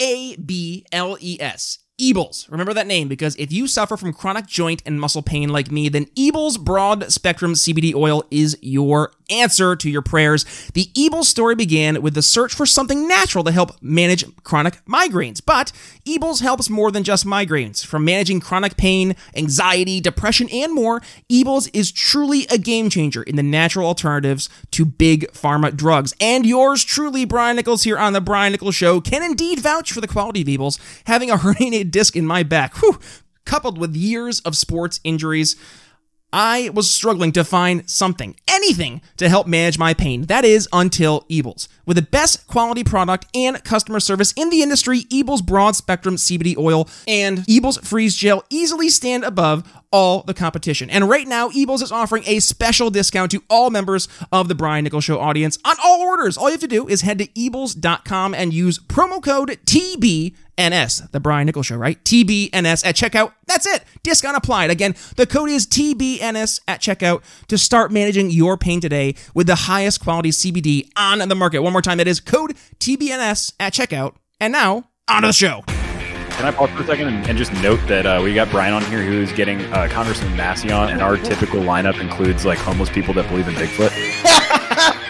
A B L E S. Eables. Remember that name because if you suffer from chronic joint and muscle pain like me, then Eables Broad Spectrum CBD Oil is your answer to your prayers. The Eables story began with the search for something natural to help manage chronic migraines. But Eables helps more than just migraines. From managing chronic pain, anxiety, depression, and more, Eables is truly a game changer in the natural alternatives to big pharma drugs. And yours truly, Brian Nichols, here on The Brian Nichols Show, can indeed vouch for the quality of Eables. Having a herniated disc in my back, whew, coupled with years of sports injuries, I was struggling to find something, anything, to help manage my pain. That is until Eables. With the best quality product and customer service in the industry, Eables Broad Spectrum CBD Oil and Eables Freeze Gel easily stand above all the competition. And right now, Eables is offering a special discount to all members of the Brian Nichols Show audience on all orders. All you have to do is head to Eables.com and use promo code TBNS, the Brian Nichols Show, right? TBNS at checkout. That's it. Discount applied. Again, the code is TBNS at checkout to start managing your pain today with the highest quality CBD on the market. One more time, that is code TBNS at checkout. And now, on to the show. Can I pause for a second and, and just note that uh, we got Brian on here who's getting uh, Congressman Massey on, and our typical lineup includes like homeless people that believe in Bigfoot.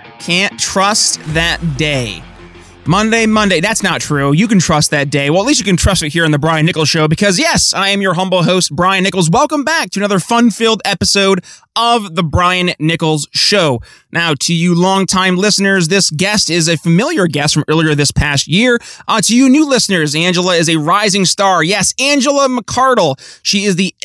Can't trust that day. Monday, Monday. That's not true. You can trust that day. Well, at least you can trust it here on the Brian Nichols Show because, yes, I am your humble host, Brian Nichols. Welcome back to another fun filled episode of the Brian Nichols Show. Now, to you longtime listeners, this guest is a familiar guest from earlier this past year. Uh, to you new listeners, Angela is a rising star. Yes, Angela McArdle. She is the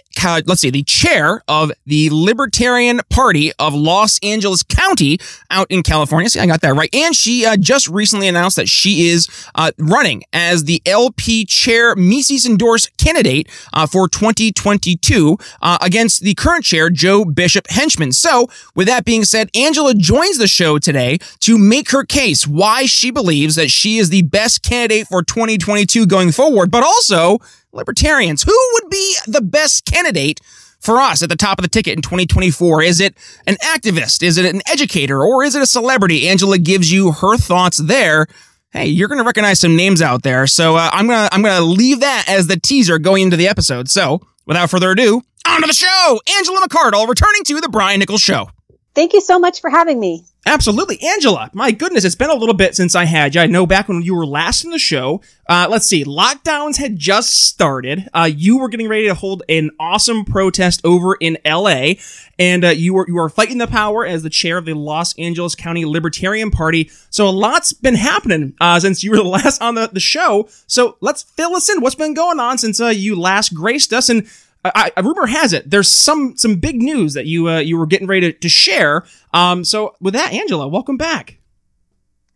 let's see, the chair of the Libertarian Party of Los Angeles County out in California. See, I got that right. And she uh, just recently announced that she is uh, running as the LP chair Mises endorsed candidate uh, for 2022 uh, against the current chair, Joe Bishop Henchman. So, with that being said, Angela joins the show today to make her case why she believes that she is the best candidate for 2022 going forward, but also libertarians. Who would be the best candidate for us at the top of the ticket in 2024? Is it an activist? Is it an educator? Or is it a celebrity? Angela gives you her thoughts there. Hey, you're going to recognize some names out there. So uh, I'm going to I'm going to leave that as the teaser going into the episode. So, without further ado, on to the show. Angela McArdle returning to the Brian Nichols show. Thank you so much for having me. Absolutely. Angela, my goodness, it's been a little bit since I had you. I know back when you were last in the show, uh, let's see, lockdowns had just started. Uh, you were getting ready to hold an awesome protest over in LA, and uh, you were you were fighting the power as the chair of the Los Angeles County Libertarian Party. So a lot's been happening uh, since you were the last on the, the show. So let's fill us in. What's been going on since uh, you last graced us? And I, a rumor has it there's some some big news that you uh, you were getting ready to, to share. Um, so with that, Angela, welcome back.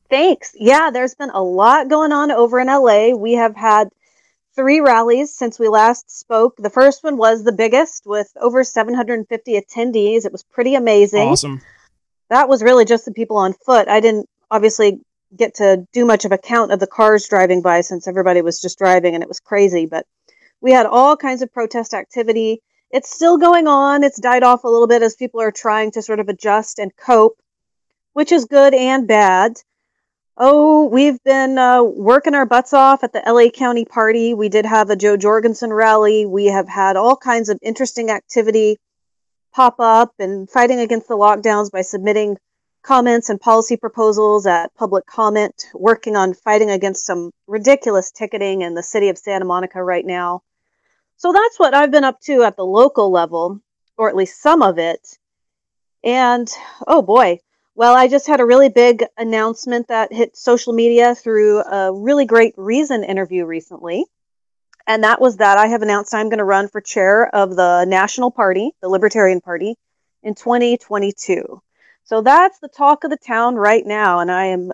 Thanks. Yeah, there's been a lot going on over in LA. We have had three rallies since we last spoke. The first one was the biggest with over 750 attendees. It was pretty amazing. Awesome. That was really just the people on foot. I didn't obviously get to do much of a count of the cars driving by since everybody was just driving and it was crazy, but we had all kinds of protest activity. It's still going on. It's died off a little bit as people are trying to sort of adjust and cope, which is good and bad. Oh, we've been uh, working our butts off at the LA County Party. We did have a Jo Jorgensen rally. We have had all kinds of interesting activity pop up and fighting against the lockdowns by submitting comments and policy proposals at public comment, working on fighting against some ridiculous ticketing in the city of Santa Monica right now. So that's what I've been up to at the local level, or at least some of it. And oh boy, well, I just had a really big announcement that hit social media through a really great Reason interview recently. And that was that I have announced I'm going to run for chair of the National Party, the Libertarian Party, in 2022. So that's the talk of the town right now. And I am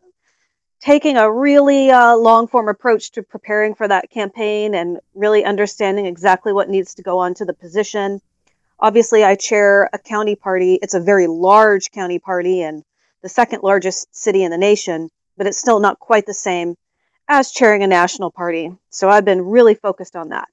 taking a really uh, long form approach to preparing for that campaign and really understanding exactly what needs to go on to the position. Obviously, I chair a county party. It's a very large county party and the second largest city in the nation, but it's still not quite the same as chairing a national party. So I've been really focused on that.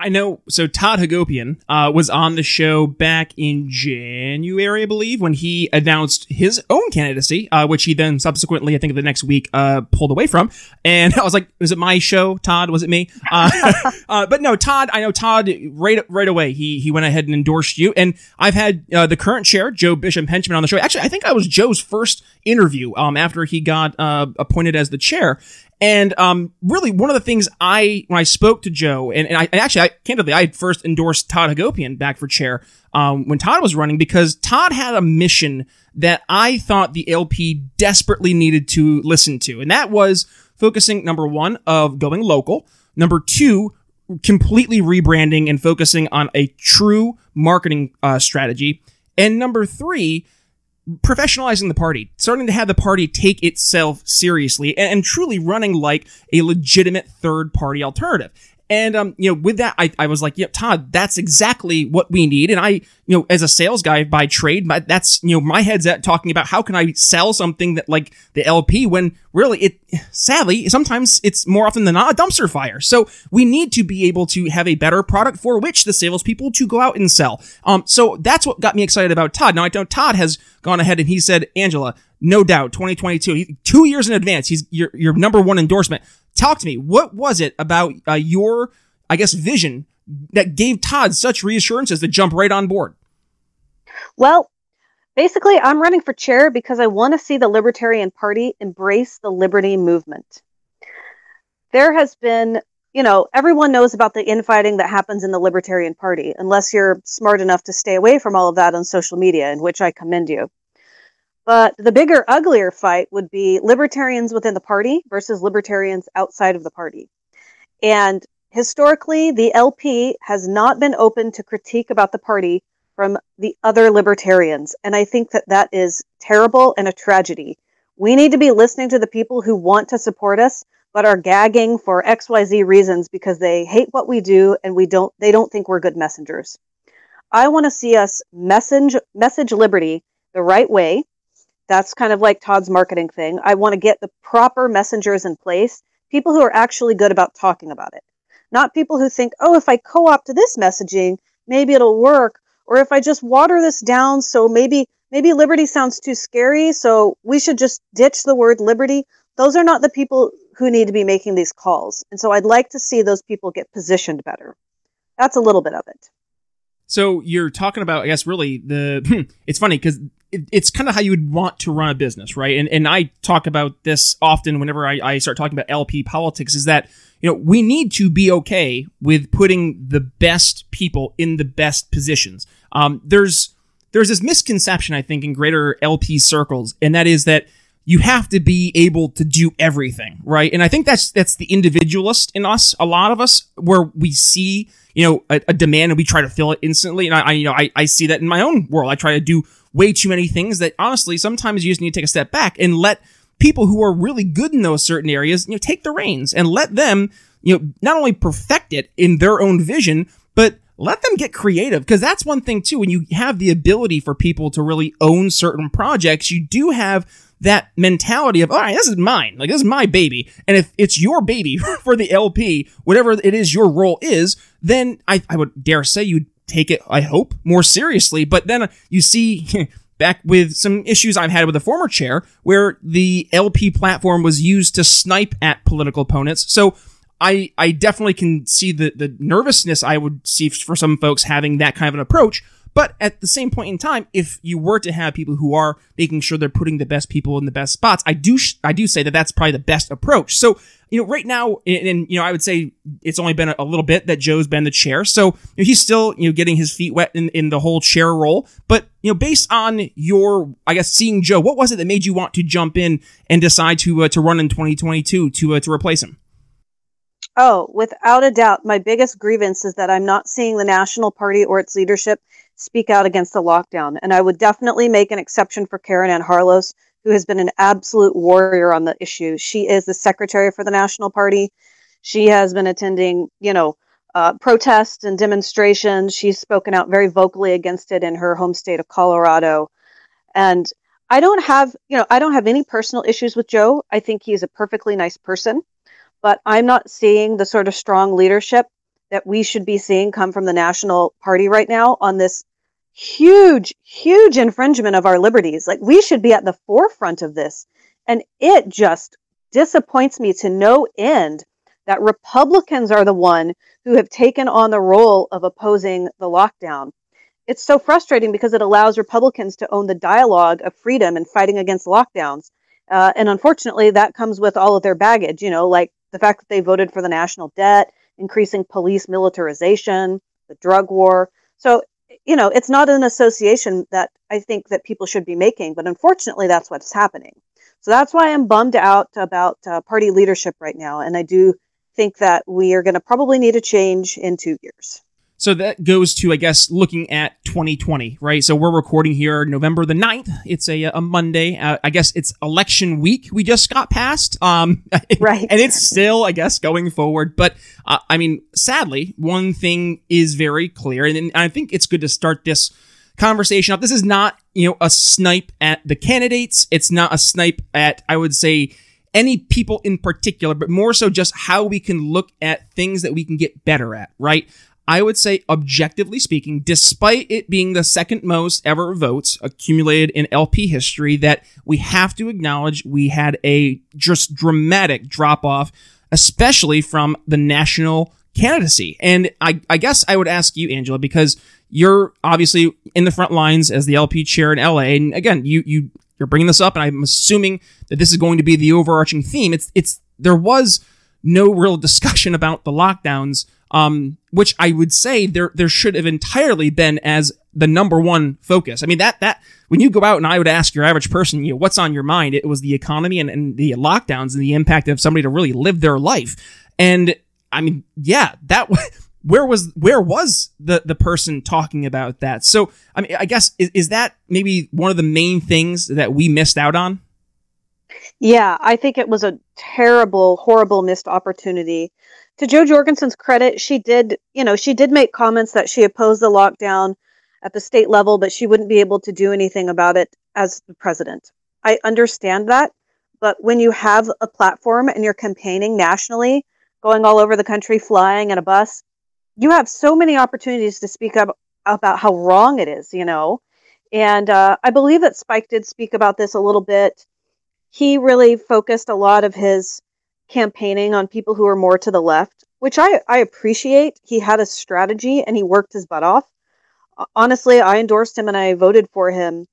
I know. So Todd Hagopian uh, was on the show back in January, I believe, when he announced his own candidacy, uh, which he then subsequently, I think, the next week, uh, pulled away from. And I was like, "Was it my show, Todd? Was it me?" Uh, uh, but no, Todd. I know Todd right right away. He he went ahead and endorsed you. And I've had uh, the current chair, Joe Bishop Henchman, on the show. Actually, I think I was Joe's first interview um, after he got appointed as the chair. And um, really, one of the things I when I spoke to Joe, and, and I and actually, I candidly, I first endorsed Todd Hagopian back for chair um, when Todd was running because Todd had a mission that I thought the LP desperately needed to listen to, and that was focusing number one of going local, number two, completely rebranding and focusing on a true marketing uh, strategy, and number three professionalizing the party, starting to have the party take itself seriously and, and truly running like a legitimate third party alternative. And um, you know, with that, I, I was like, yeah, Todd, that's exactly what we need. And I, you know, as a sales guy by trade, my, that's you know, my head's at talking about how can I sell something that like the LP when really it, sadly, sometimes it's more often than not a dumpster fire. So we need to be able to have a better product for which the salespeople to go out and sell. Um, so that's what got me excited about Todd. Now I know Todd has gone ahead and he said, Angela, no doubt, 2022, two years in advance, he's your your number one endorsement talk to me. What was it about uh, your, I guess, vision that gave Todd such reassurances to jump right on board? Well, basically, I'm running for chair because I want to see the Libertarian Party embrace the liberty movement. There has been, you know, everyone knows about the infighting that happens in the Libertarian Party, unless you're smart enough to stay away from all of that on social media, in which I commend you. But the bigger, uglier fight would be libertarians within the party versus libertarians outside of the party. And historically, the LP has not been open to critique about the party from the other libertarians. And I think that that is terrible and a tragedy. We need to be listening to the people who want to support us, but are gagging for XYZ reasons because they hate what we do and we don't, they don't think we're good messengers. I want to see us message, message liberty the right way that's kind of like Todd's marketing thing. I want to get the proper messengers in place, people who are actually good about talking about it. Not people who think, oh, if I co opt this messaging, maybe it'll work. Or if I just water this down, so maybe maybe liberty sounds too scary, so we should just ditch the word liberty. Those are not the people who need to be making these calls. And so I'd like to see those people get positioned better. That's a little bit of it. So you're talking about, I guess, really the. it's funny because it, it's kind of how you would want to run a business, right? And and I talk about this often whenever I, I start talking about LP politics. Is that you know we need to be okay with putting the best people in the best positions. Um, there's there's this misconception I think in greater LP circles, and that is that you have to be able to do everything, right? And I think that's that's the individualist in us, a lot of us, where we see you know a, a demand and we try to fill it instantly. And I, I you know I, I see that in my own world. I try to do way too many things that honestly sometimes you just need to take a step back and let people who are really good in those certain areas you know take the reins and let them you know not only perfect it in their own vision but let them get creative. Because that's one thing too when you have the ability for people to really own certain projects you do have that mentality of all right this is mine. Like this is my baby. And if it's your baby for the lp whatever it is your role is then i, I would dare say you'd take it, I hope, more seriously. But then you see back with some issues I've had with the former chair where the LP platform was used to snipe at political opponents. So I, I definitely can see the, the nervousness I would see for some folks having that kind of an approach. But at the same point in time, if you were to have people who are making sure they're putting the best people in the best spots, I do I do say that that's probably the best approach. So you know, right now, and, you know, I would say it's only been a, little bit that Joe's been the chair, so you know, he's still you know getting his feet wet in, in the whole chair role. But you know, based on your, I guess, seeing Joe, what was it that made you want to jump in and decide to uh, to run in 2022 to uh, to replace him? Oh, without a doubt, my biggest grievance is that I'm not seeing the National Party or its leadership speak out against the lockdown. And I would definitely make an exception for Caryn Ann Harlos, who has been an absolute warrior on the issue. She is the secretary for the National Party. She has been attending, you know, uh, protests and demonstrations. She's spoken out very vocally against it in her home state of Colorado. And I don't have, you know, I don't have any personal issues with Joe. I think he's a perfectly nice person, but I'm not seeing the sort of strong leadership that we should be seeing come from the National Party right now on this huge, huge infringement of our liberties. Like we should be at the forefront of this. And it just disappoints me to no end that Republicans are the one who have taken on the role of opposing the lockdown it's so frustrating because it allows Republicans to own the dialogue of freedom and fighting against lockdowns. Uh, and unfortunately, that comes with all of their baggage, you know, like the fact that they voted for the national debt, increasing police militarization, the drug war. So, you know, it's not an association that I think that people should be making, but unfortunately, that's what's happening. So that's why I'm bummed out about uh, party leadership right now. And I do think that we are going to probably need a change in two years. So that goes to, I guess, looking at 2020, right? So we're recording here November the 9th. It's a, a Monday. Uh, I guess it's election week. We just got past. Um, right. and it's still, I guess, going forward. But, uh, I mean, sadly, one thing is very clear. And, and I think it's good to start this conversation up. This is not, you know, a snipe at the candidates. It's not a snipe at, I would say, any people in particular, but more so just how we can look at things that we can get better at, right? I would say, objectively speaking, despite it being the second most ever votes accumulated in LP history, that we have to acknowledge we had a just dramatic drop off, especially from the national candidacy. And I, I guess I would ask you, Angela, because you're obviously in the front lines as the LP chair in LA. And again, you, you, you're bringing this up, and I'm assuming that this is going to be the overarching theme. It's, it's, there was no real discussion about the lockdowns um, which I would say there there should have entirely been as the number one focus. I mean that that when you go out and I would ask your average person, you know, what's on your mind? It was the economy and, and the lockdowns and the impact of somebody to really live their life. And I mean, yeah, that where was where was the the person talking about that? So I mean, I guess is, is that maybe one of the main things that we missed out on? Yeah, I think it was a terrible, horrible missed opportunity to Jo Jorgensen's credit, she did, you know, she did make comments that she opposed the lockdown at the state level, but she wouldn't be able to do anything about it as the president. I understand that, but when you have a platform and you're campaigning nationally, going all over the country, flying in a bus, you have so many opportunities to speak up about how wrong it is, you know. And uh, I believe that Spike did speak about this a little bit. He really focused a lot of his campaigning on people who are more to the left, which I, I appreciate. He had a strategy and he worked his butt off. Honestly, I endorsed him and I voted for him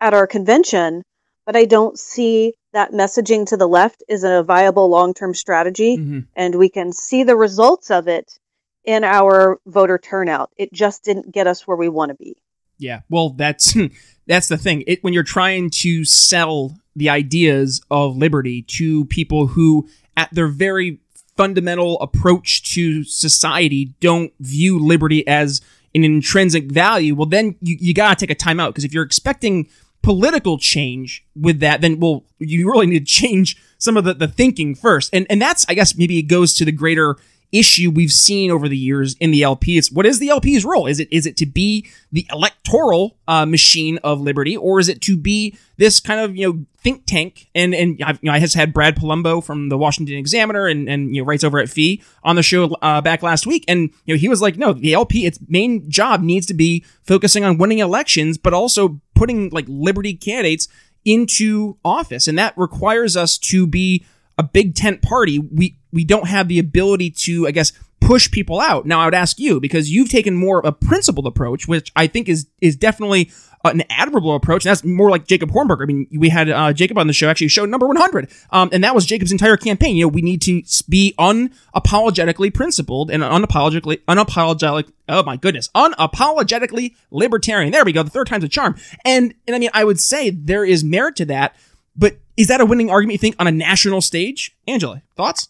at our convention, but I don't see that messaging to the left is a viable long term strategy. Mm-hmm. And we can see the results of it in our voter turnout. It just didn't get us where we want to be. Yeah, well, that's that's the thing. It, when you're trying to sell the ideas of liberty to people who at their very fundamental approach to society don't view liberty as an intrinsic value, well, then you, you gotta take a time out because if you're expecting political change with that, then well, you really need to change some of the, the thinking first. And and that's I guess maybe it goes to the greater issue we've seen over the years in the LP. It's what is the LP's role? Is it is it to be the electoral uh, machine of liberty, or is it to be this kind of you know think tank? And and I've, you know, I has had Brad Polumbo from the Washington Examiner and and you know writes over at FEE on the show uh, back last week, and you know he was like, no, the LP its main job needs to be focusing on winning elections, but also putting like liberty candidates into office, and that requires us to be a big tent party, we we don't have the ability to, I guess, push people out. Now, I would ask you because you've taken more of a principled approach, which I think is is definitely an admirable approach. And that's more like Jacob Hornberger. I mean, we had uh, Jacob on the show, actually, show number 100. Um, and that was Jacob's entire campaign. You know, we need to be unapologetically principled and unapologetically, unapologetic, oh my goodness, unapologetically libertarian. There we go. The third time's a charm. And, and I mean, I would say there is merit to that, but is that a winning argument, you think, on a national stage? Angela, thoughts?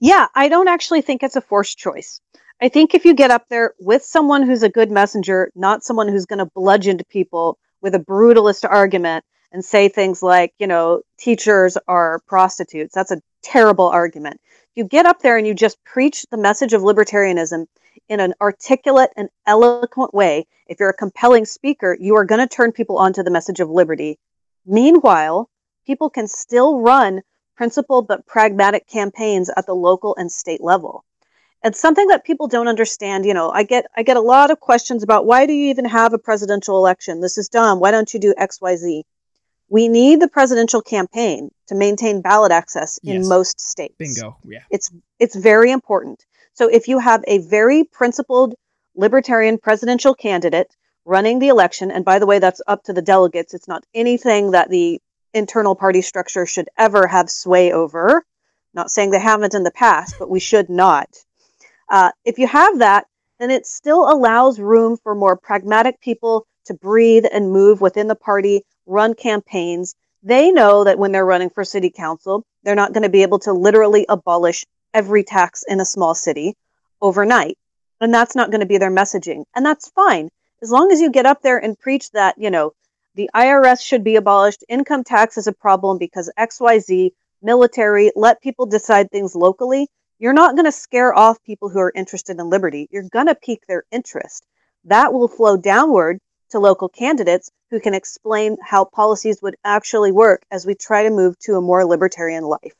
Yeah, I don't actually think it's a forced choice. I think if you get up there with someone who's a good messenger, not someone who's going to bludgeon people with a brutalist argument and say things like, you know, teachers are prostitutes. That's a terrible argument. You get up there and you just preach the message of libertarianism in an articulate and eloquent way. If you're a compelling speaker, you are going to turn people onto the message of liberty. Meanwhile, people can still run principled but pragmatic campaigns at the local and state level. It's something that people don't understand. You know, I get I get a lot of questions about why do you even have a presidential election? This is dumb. Why don't you do XYZ? We need the presidential campaign to maintain ballot access in Yes. most states. Bingo. Yeah. It's it's very important. So if you have a very principled libertarian presidential candidate running the election, and by the way, that's up to the delegates. It's not anything that the internal party structure should ever have sway over. Not saying they haven't in the past, but we should not. Uh, if you have that, then it still allows room for more pragmatic people to breathe and move within the party, run campaigns. They know that when they're running for city council, they're not going to be able to literally abolish every tax in a small city overnight. And that's not going to be their messaging. And that's fine. As long as you get up there and preach that, you know, the IRS should be abolished, income tax is a problem because XYZ, military, let people decide things locally. You're not going to scare off people who are interested in liberty. You're going to pique their interest. That will flow downward to local candidates who can explain how policies would actually work as we try to move to a more libertarian life.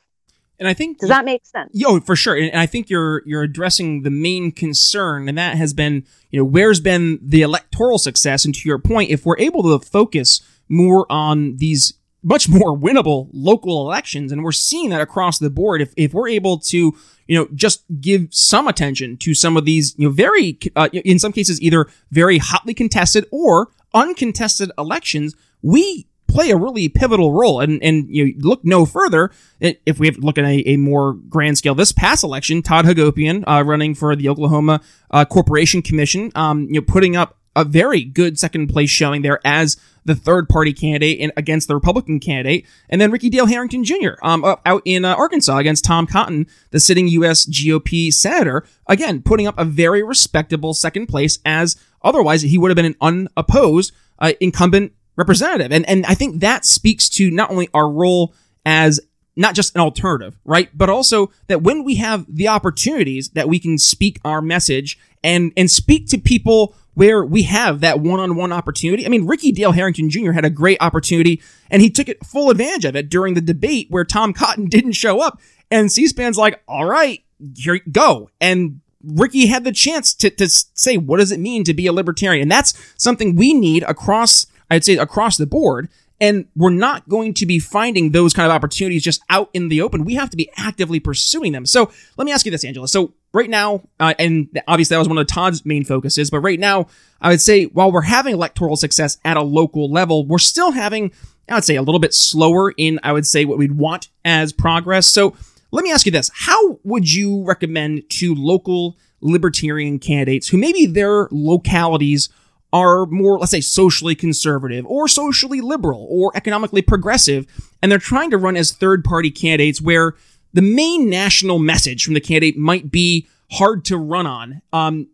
And I think Does that make sense? Yo, for sure, and I think you're you're addressing the main concern, and that has been, you know, where's been the electoral success? And to your point, if we're able to focus more on these much more winnable local elections, and we're seeing that across the board, if if we're able to, you know, just give some attention to some of these, you know, very, uh, in some cases, either very hotly contested or uncontested elections, we play a really pivotal role. And and you know, look no further. If we look at a, a more grand scale, this past election, Todd Hagopian, uh, running for the Oklahoma uh, Corporation Commission, um, you know, putting up a very good second place showing there as the third party candidate in, against the Republican candidate, and then Ricky Dale Harrington Jr. Um, out in uh, Arkansas against Tom Cotton, the sitting U.S. GOP senator, again putting up a very respectable second place as otherwise he would have been an unopposed uh, incumbent representative. And and I think that speaks to not only our role as not just an alternative, right? But also that when we have the opportunities that we can speak our message and and speak to people where we have that one-on-one opportunity. I mean, Ricky Dale Harrington Jr. had a great opportunity and he took it full advantage of it during the debate where Tom Cotton didn't show up. And C-SPAN's like, all right, here go. And Ricky had the chance to, to say, what does it mean to be a libertarian? And that's something we need across, I'd say, across the board. And we're not going to be finding those kind of opportunities just out in the open. We have to be actively pursuing them. So let me ask you this, Angela. So right now, uh, and obviously that was one of Todd's main focuses, but right now, I would say while we're having electoral success at a local level, we're still having, I would say, a little bit slower in, I would say, what we'd want as progress. So let me ask you this. How would you recommend to local libertarian candidates who maybe their localities are more, let's say, socially conservative or socially liberal or economically progressive, and they're trying to run as third party candidates where the main national message from the candidate might be hard to run on um,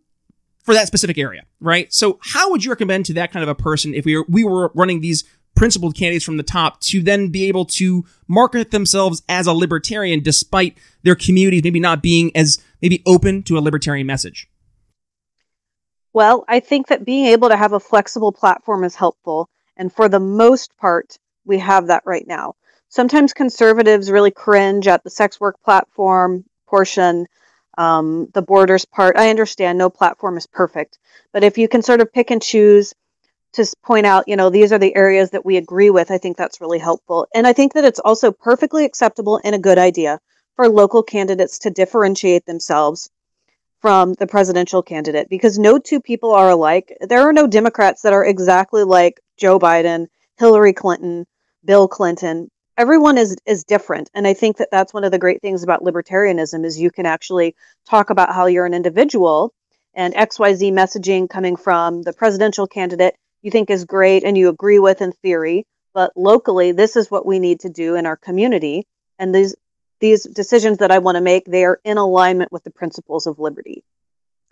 for that specific area, right? So, how would you recommend to that kind of a person if we were, we were running these principled candidates from the top to then be able to market themselves as a libertarian despite their communities maybe not being as maybe open to a libertarian message? Well, I think that being able to have a flexible platform is helpful. And for the most part, we have that right now. Sometimes conservatives really cringe at the sex work platform portion, um, the borders part. I understand no platform is perfect. But if you can sort of pick and choose to point out, you know, these are the areas that we agree with, I think that's really helpful. And I think that it's also perfectly acceptable and a good idea for local candidates to differentiate themselves from the presidential candidate because no two people are alike. There are no Democrats that are exactly like Joe Biden, Hillary Clinton, Bill Clinton. Everyone is is different, and I think that that's one of the great things about libertarianism is you can actually talk about how you're an individual and XYZ messaging coming from the presidential candidate you think is great and you agree with in theory, but locally this is what we need to do in our community and these these decisions that I want to make, they are in alignment with the principles of liberty.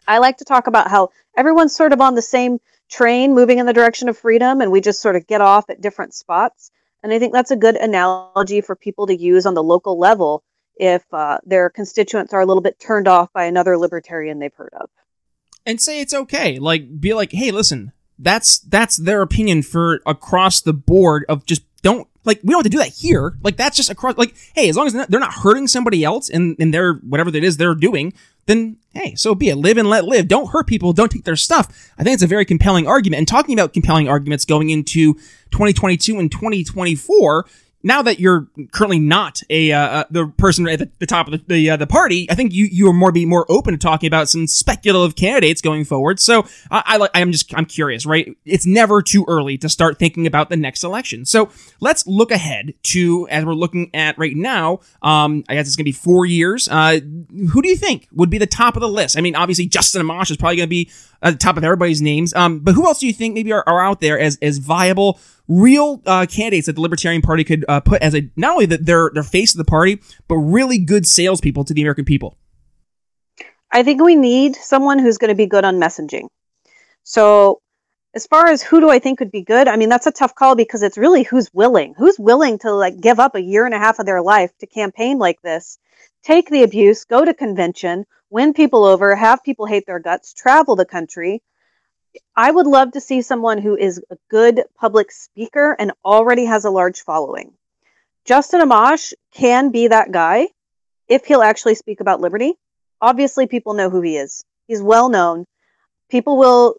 I like to talk about how everyone's sort of on the same train moving in the direction of freedom and we just sort of get off at different spots. And I think that's a good analogy for people to use on the local level if uh, their constituents are a little bit turned off by another libertarian they've heard of. And say it's okay. Like, be like, hey, listen, that's that's their opinion for across the board of just don't like we don't have to do that here. Like that's just across. Like hey, as long as they're not, they're hurting somebody else and in their whatever it is they're doing, then hey, so be it. Live and let live. Don't hurt people. Don't take their stuff. I think it's a very compelling argument. And talking about compelling arguments going into 2022 and 2024, now that you're currently not a uh, uh, the person at the, the top of the the, uh, the, party, I think you you are more be more open to talking about some speculative candidates going forward. So I, I I'm just I'm curious, right? It's never too early to start thinking about the next election. So let's look ahead to as we're looking at right now. Um, I guess it's gonna be four years. Uh, who do you think would be the top of the list? I mean, obviously Justin Amash is probably gonna be at the top of everybody's names. Um, but who else do you think maybe are, are out there as as viable? real uh, candidates that the Libertarian Party could uh, put as a not only that they're they're face of the party, but really good salespeople to the American people. I think we need someone who's going to be good on messaging. So, as far as who do I think would be good, I mean that's a tough call because it's really who's willing, who's willing to like give up a year and a half of their life to campaign like this, take the abuse, go to convention, win people over, have people hate their guts, travel the country I would love to see someone who is a good public speaker and already has a large following. Justin Amash can be that guy if he'll actually speak about liberty. Obviously, people know who he is. He's well known. People will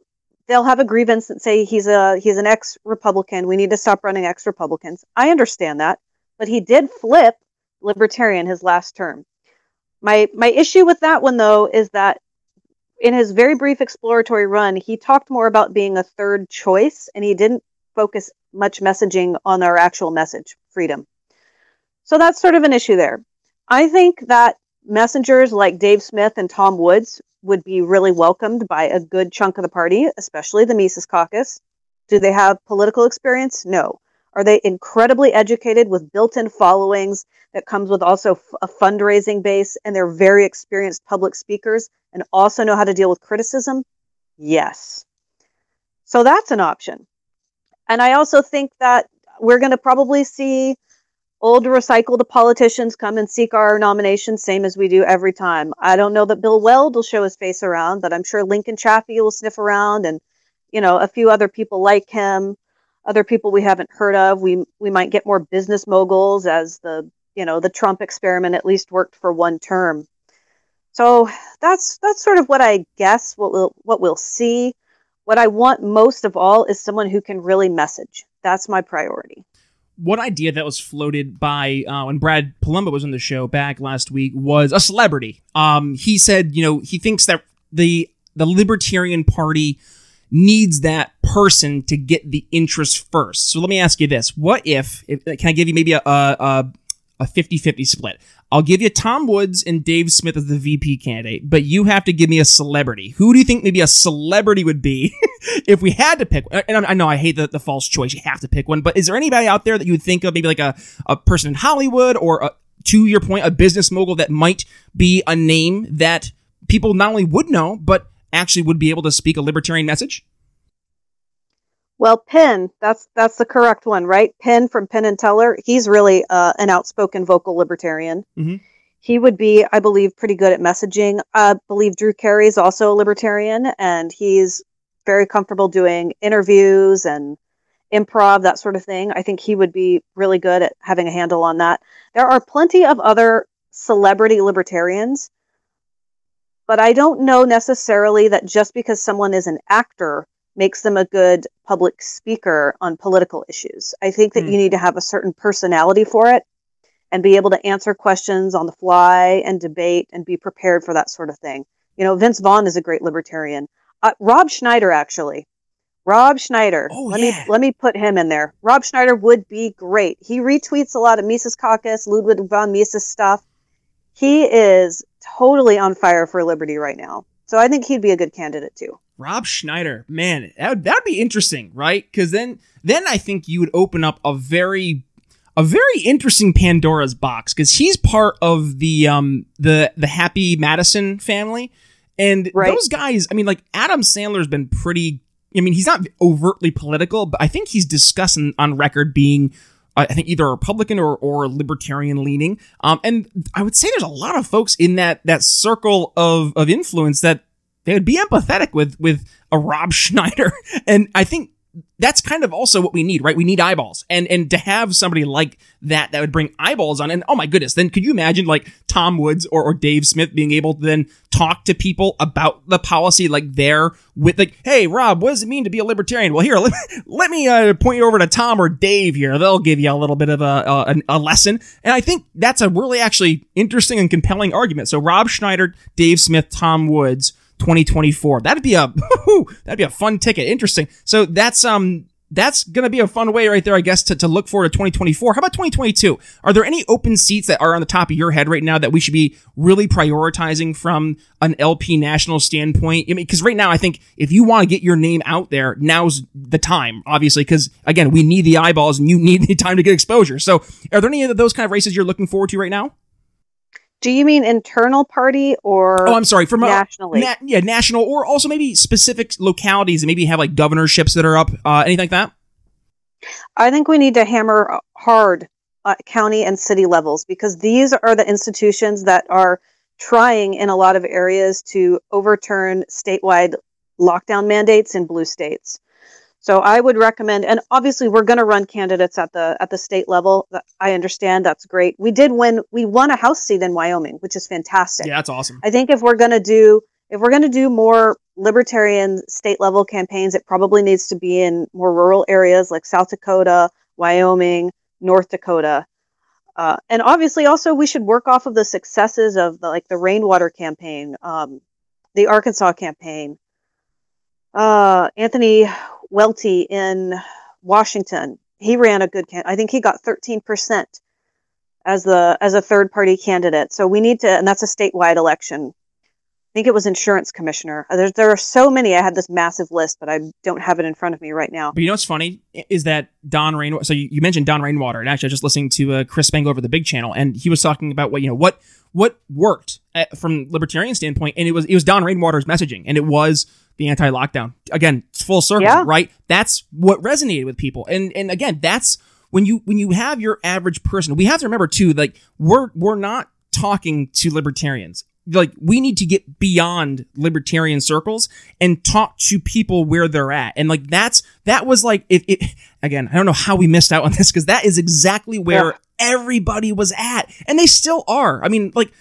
they'll have a grievance and say he's a he's an ex Republican. We need to stop running ex Republicans. I understand that, but he did flip libertarian his last term. My my issue with that one though is that in his very brief exploratory run, he talked more about being a third choice and he didn't focus much messaging on our actual message, freedom. So that's sort of an issue there. I think that messengers like Dave Smith and Tom Woods would be really welcomed by a good chunk of the party, especially the Mises caucus. Do they have political experience? No. Are they incredibly educated with built in followings that comes with also a fundraising base and they're very experienced public speakers and also know how to deal with criticism? Yes. So that's an option. And I also think that we're going to probably see old recycled politicians come and seek our nomination, same as we do every time. I don't know that Bill Weld will show his face around, but I'm sure Lincoln Chafee will sniff around and, you know, a few other people like him other people we haven't heard of. We we might get more business moguls as the you know the Trump experiment at least worked for one term. So that's that's sort of what I guess what we'll what we'll see. What I want most of all is someone who can really message. That's my priority. One idea that was floated by uh, when Brad Polumbo was on the show back last week was a celebrity. Um, he said, you know, he thinks that the the Libertarian Party needs that person to get the interest first. So let me ask you this. What if, if can I give you maybe a, a, a 50-50 split? I'll give you Tom Woods and Dave Smith as the VP candidate, but you have to give me a celebrity. Who do you think maybe a celebrity would be if we had to pick? And I know I hate the, the false choice. You have to pick one, but is there anybody out there that you would think of maybe like a, a person in Hollywood or a, to your point, a business mogul that might be a name that people not only would know, but actually would be able to speak a libertarian message? Well, Penn, that's that's the correct one, right? Penn from Penn and Teller. He's really uh, an outspoken vocal libertarian. Mm-hmm. He would be, I believe, pretty good at messaging. I believe Drew Carey is also a libertarian, and he's very comfortable doing interviews and improv, that sort of thing. I think he would be really good at having a handle on that. There are plenty of other celebrity libertarians but I don't know necessarily that just because someone is an actor makes them a good public speaker on political issues. I think that mm. you need to have a certain personality for it and be able to answer questions on the fly and debate and be prepared for that sort of thing. You know, Vince Vaughn is a great libertarian. Uh, Rob Schneider, actually. Rob Schneider. Oh, let yeah. me let me put him in there. Rob Schneider would be great. He retweets a lot of Mises Caucus, Ludwig von Mises stuff. He is totally on fire for liberty right now. So I think he'd be a good candidate too. Rob Schneider, man, that would that'd be interesting, right? Because then then I think you would open up a very a very interesting Pandora's box because he's part of the um the the Happy Madison family, and right. those guys. I mean, like Adam Sandler's been pretty. I mean, he's not overtly political, but I think he's discussing on record being I think either Republican or, or libertarian leaning. Um, and I would say there's a lot of folks in that that circle of of influence that they would be empathetic with with a Rob Schneider. And I think that's kind of also what we need, right? We need eyeballs. And and to have somebody like that that would bring eyeballs on and oh my goodness, then could you imagine like Tom Woods or, or Dave Smith being able to then talk to people about the policy like there with like, hey Rob, what does it mean to be a libertarian? Well here, let, let me uh, point you over to Tom or Dave here. They'll give you a little bit of a, a, a lesson. And I think that's a really actually interesting and compelling argument. So Rob Schneider, Dave Smith, Tom Woods 2024. That'd be a that'd be a fun ticket. Interesting. So that's um that's gonna be a fun way right there, I guess, to, to look forward to 2024. How about 2022? Are there any open seats that are on the top of your head right now that we should be really prioritizing from an LP national standpoint? I mean, because right now I think if you want to get your name out there, now's the time, obviously, because again, we need the eyeballs and you need the time to get exposure. So are there any of those kind of races you're looking forward to right now? Do you mean internal party or? Oh, I'm sorry. From nationally, na- yeah, national, or also maybe specific localities and maybe have like governorships that are up. Uh, anything like that? I think we need to hammer hard at county and city levels because these are the institutions that are trying in a lot of areas to overturn statewide lockdown mandates in blue states. So I would recommend, and obviously we're going to run candidates at the at the state level. I understand that's great. We did win. We won a House seat in Wyoming, which is fantastic. Yeah, that's awesome. I think if we're going to do if we're going to do more libertarian state level campaigns, it probably needs to be in more rural areas like South Dakota, Wyoming, North Dakota. Uh, and obviously, also we should work off of the successes of the like the rainwater campaign, um, the Arkansas campaign, uh, Anthony Welty in Washington. He ran a good. I think he got 13% as the as a third party candidate. So we need to, and that's a statewide election. I think it was insurance commissioner. There, there are so many. I had this massive list, but I don't have it in front of me right now. But you know what's funny is that Don Rainwater. So you, you mentioned Don Rainwater, and actually, I was just listening to uh, Chris Spangle over the big channel, and he was talking about what you know what what worked at, uh, from libertarian standpoint, and it was it was Don Rainwater's messaging, and it was the anti-lockdown. Again, it's full circle, yeah. right? That's what resonated with people. And and again, that's when you when you have your average person. We have to remember too, like we're we're not talking to libertarians. Like we need to get beyond libertarian circles and talk to people where they're at. And like that's that was like if it again, I don't know how we missed out on this because that is exactly where yeah. everybody was at. And they still are. I mean, like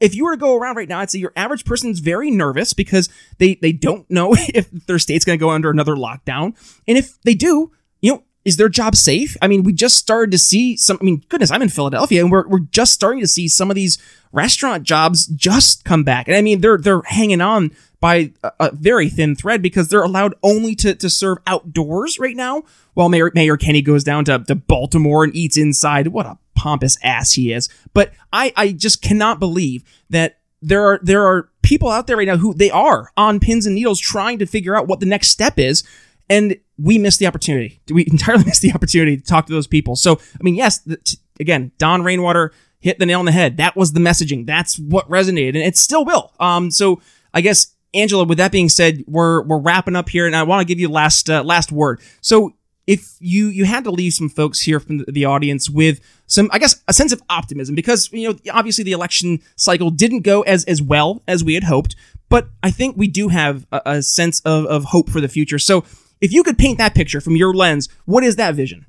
if you were to go around right now, I'd say your average person's very nervous because they they don't know if their state's going to go under another lockdown, and if they do, you know, is their job safe? I mean, we just started to see some. I mean, goodness, I'm in Philadelphia, and we're we're just starting to see some of these restaurant jobs just come back, and I mean, they're they're hanging on by a, a very thin thread because they're allowed only to to serve outdoors right now, while Mayor Mayor Kenney goes down to to Baltimore and eats inside. What a pompous ass he is. But I, I just cannot believe that there are there are people out there right now who they are on pins and needles trying to figure out what the next step is. And we missed the opportunity. We entirely missed the opportunity to talk to those people. So, I mean, yes, the, t- again, Don Rainwater hit the nail on the head. That was the messaging. That's what resonated, and it still will. Um, so I guess Angela, with that being said, we're we're wrapping up here, and I want to give you last uh, last word. So if you you had to leave some folks here from the audience with some, I guess, a sense of optimism because you know obviously the election cycle didn't go as as well as we had hoped, but I think we do have a, a sense of of hope for the future. So if you could paint that picture from your lens, what is that vision?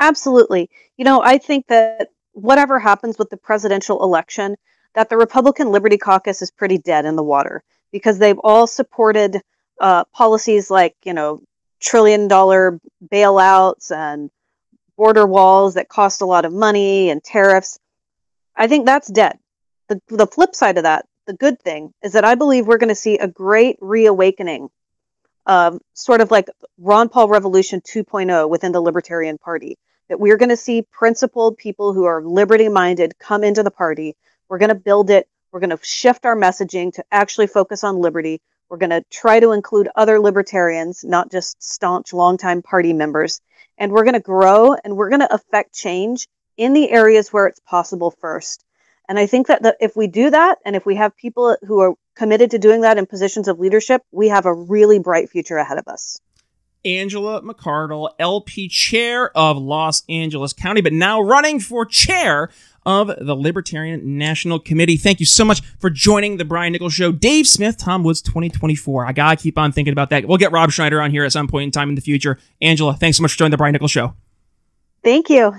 Absolutely. You know, I think that whatever happens with the presidential election, that the Republican Liberty Caucus is pretty dead in the water because they've all supported uh, policies like, you know, trillion dollar bailouts and border walls that cost a lot of money and tariffs. I think that's dead. The, the flip side of that, the good thing, is that I believe we're going to see a great reawakening, um, sort of like Ron Paul Revolution 2.0 within the Libertarian Party. That we're going to see principled people who are liberty minded come into the party. We're going to build it. We're going to shift our messaging to actually focus on liberty. We're going to try to include other libertarians, not just staunch longtime party members and we're going to grow and we're going to affect change in the areas where it's possible first. And I think that the, if we do that, and if we have people who are committed to doing that in positions of leadership, we have a really bright future ahead of us. Angela McArdle, LP chair of Los Angeles County, but now running for chair of the Libertarian National Committee. Thank you so much for joining the Brian Nichols Show. Dave Smith, Tom Woods 2024. I gotta keep on thinking about that. We'll get Rob Schneider on here at some point in time in the future. Angela, thanks so much for joining the Brian Nichols Show. Thank you.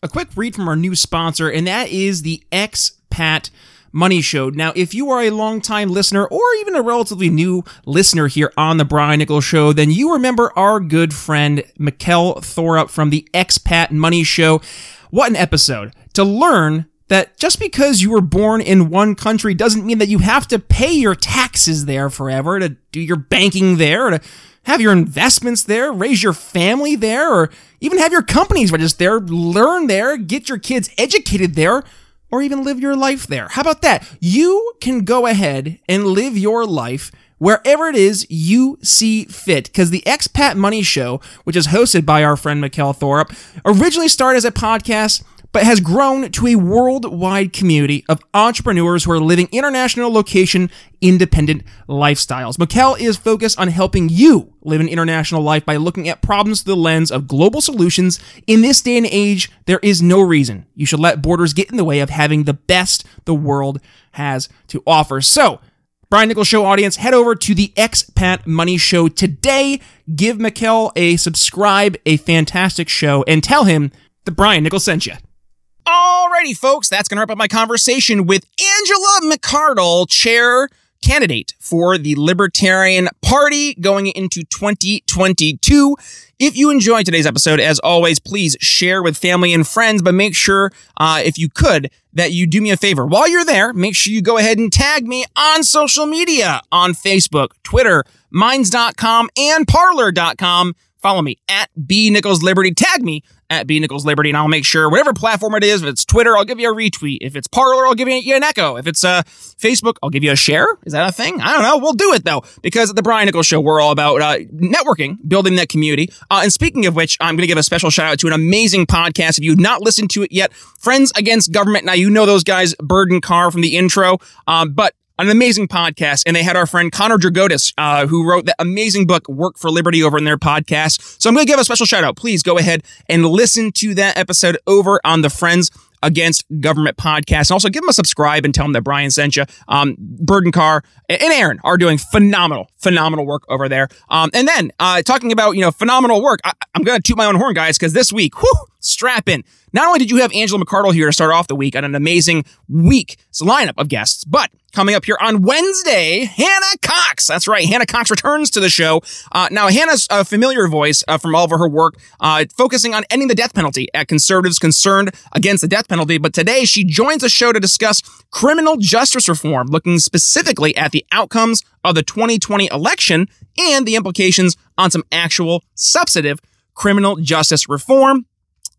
A quick read from our new sponsor, and that is the Expat Money Show. Now, if you are a longtime listener or even a relatively new listener here on the Brian Nichols Show, then you remember our good friend Mikkel Thorup from the Expat Money Show. What an episode to learn that just because you were born in one country doesn't mean that you have to pay your taxes there forever, to do your banking there, to have your investments there, raise your family there, or even have your companies registered there, learn there, get your kids educated there, or even live your life there. How about that? You can go ahead and live your life wherever it is you see fit. Because the Expat Money Show, which is hosted by our friend Mikkel Thorup, originally started as a podcast but has grown to a worldwide community of entrepreneurs who are living international location independent lifestyles. Mikkel is focused on helping you live an international life by looking at problems through the lens of global solutions. In this day and age, there is no reason you should let borders get in the way of having the best the world has to offer. So, Brian Nichols Show audience, head over to the Expat Money Show today. Give Mikkel a subscribe, a fantastic show, and tell him that Brian Nichols sent you. Alrighty, folks, that's going to wrap up my conversation with Angela McArdle, chair candidate for the Libertarian Party going into 2022. If you enjoyed today's episode, as always, please share with family and friends, but make sure, uh, if you could, that you do me a favor. While you're there, make sure you go ahead and tag me on social media on Facebook, Twitter, Minds.com, and Parler.com. Follow me at B Nichols Liberty. Tag me at B Nichols Liberty, and I'll make sure whatever platform it is, if it's Twitter, I'll give you a retweet. If it's Parler, I'll give you an echo. If it's uh, Facebook, I'll give you a share. Is that a thing? I don't know. We'll do it though, because at the Brian Nichols Show, we're all about uh, networking, building that community. Uh, and speaking of which, I'm going to give a special shout out to an amazing podcast. If you've not listened to it yet, Friends Against Government. Now you know those guys, Bird and Carr from the intro, um, but an amazing podcast. And they had our friend Connor Dragotis, uh, who wrote that amazing book, Work for Liberty, over in their podcast. So I'm going to give a special shout out. Please go ahead and listen to that episode over on the Friends Against Government podcast. And also give them a subscribe and tell them that Brian sent you. Um, Bird and Carr and Aaron are doing phenomenal, phenomenal work over there. Um, and then uh, talking about, you know, phenomenal work, I, am going to toot my own horn, guys, because this week, whew, strap in. Not only did you have Angela McArdle here to start off the week on an amazing week, it's a lineup of guests, but coming up here on Wednesday, Hannah Cox. That's right, Hannah Cox returns to the show. Uh, now, Hannah's a familiar voice uh, from all of her work, uh, focusing on ending the death penalty at conservatives concerned against the death penalty. But today, she joins the show to discuss criminal justice reform, looking specifically at the outcomes of the 2020 election and the implications on some actual substantive criminal justice reform.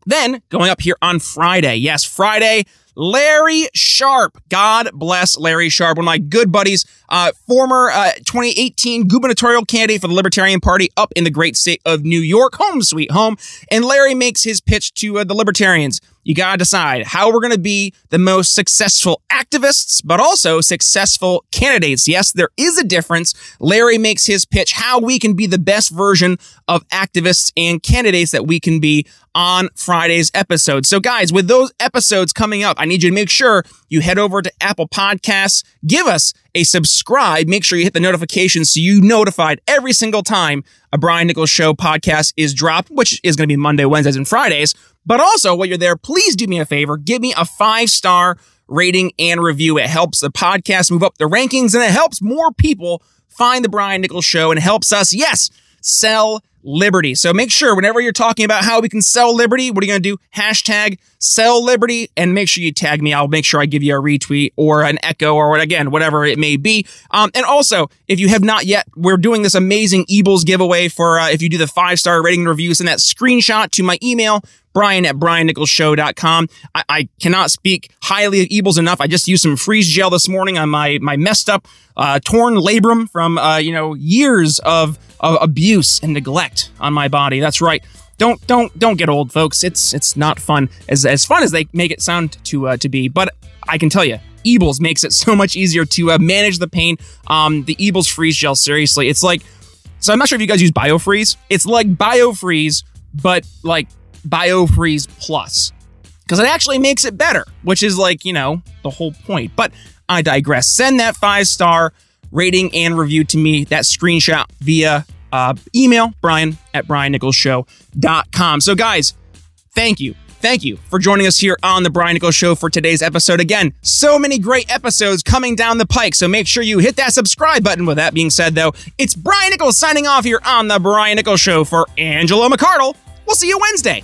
Then going up here on Friday. Yes, Friday. Larry Sharpe. God bless Larry Sharpe, one of my good buddies, uh, former uh, 2018 gubernatorial candidate for the Libertarian Party up in the great state of New York, home sweet home. And Larry makes his pitch to uh, the Libertarians you got to decide how we're going to be the most successful activists, but also successful candidates. Yes, there is a difference. Larry makes his pitch how we can be the best version of activists and candidates that we can be on Friday's episode. So, guys, with those episodes coming up, I need you to make sure you head over to Apple Podcasts, give us a subscribe, make sure you hit the notifications so you notified every single time a Brian Nichols Show podcast is dropped, which is going to be Monday, Wednesdays, and Fridays. But also, while you're there, please do me a favor. Give me a five star rating and review. It helps the podcast move up the rankings and it helps more people find the Brian Nichols Show and helps us, yes, sell liberty. So make sure whenever you're talking about how we can sell liberty, what are you going to do? Hashtag sell liberty and make sure you tag me. I'll make sure I give you a retweet or an echo or again, whatever it may be. Um, and also, if you have not yet, we're doing this amazing Eables giveaway for uh, if you do the five star rating and review, send that screenshot to my email, brian at briannicholsshow.com. I, I cannot speak highly of Eables enough. I just used some freeze gel this morning on my, my messed up, uh, torn labrum from, uh, you know, years of, of abuse and neglect on my body. That's right. Don't don't don't get old, folks. It's it's not fun as as fun as they make it sound to uh, to be. But I can tell you, Eables makes it so much easier to uh, manage the pain. Um, the Eables freeze gel, seriously, it's like So I'm not sure if you guys use BioFreeze. It's like BioFreeze, but like BioFreeze Plus. Because it actually makes it better, which is like, you know, the whole point. But I digress. Send that five star rating and review to me, that screenshot via uh, email, brian at briannicholsshow.com. So, guys, thank you. Thank you for joining us here on the Brian Nichols Show for today's episode. Again, so many great episodes coming down the pike, so make sure you hit that subscribe button. With that being said, though, it's Brian Nichols signing off here on the Brian Nichols Show for Angelo McArdle. We'll see you Wednesday.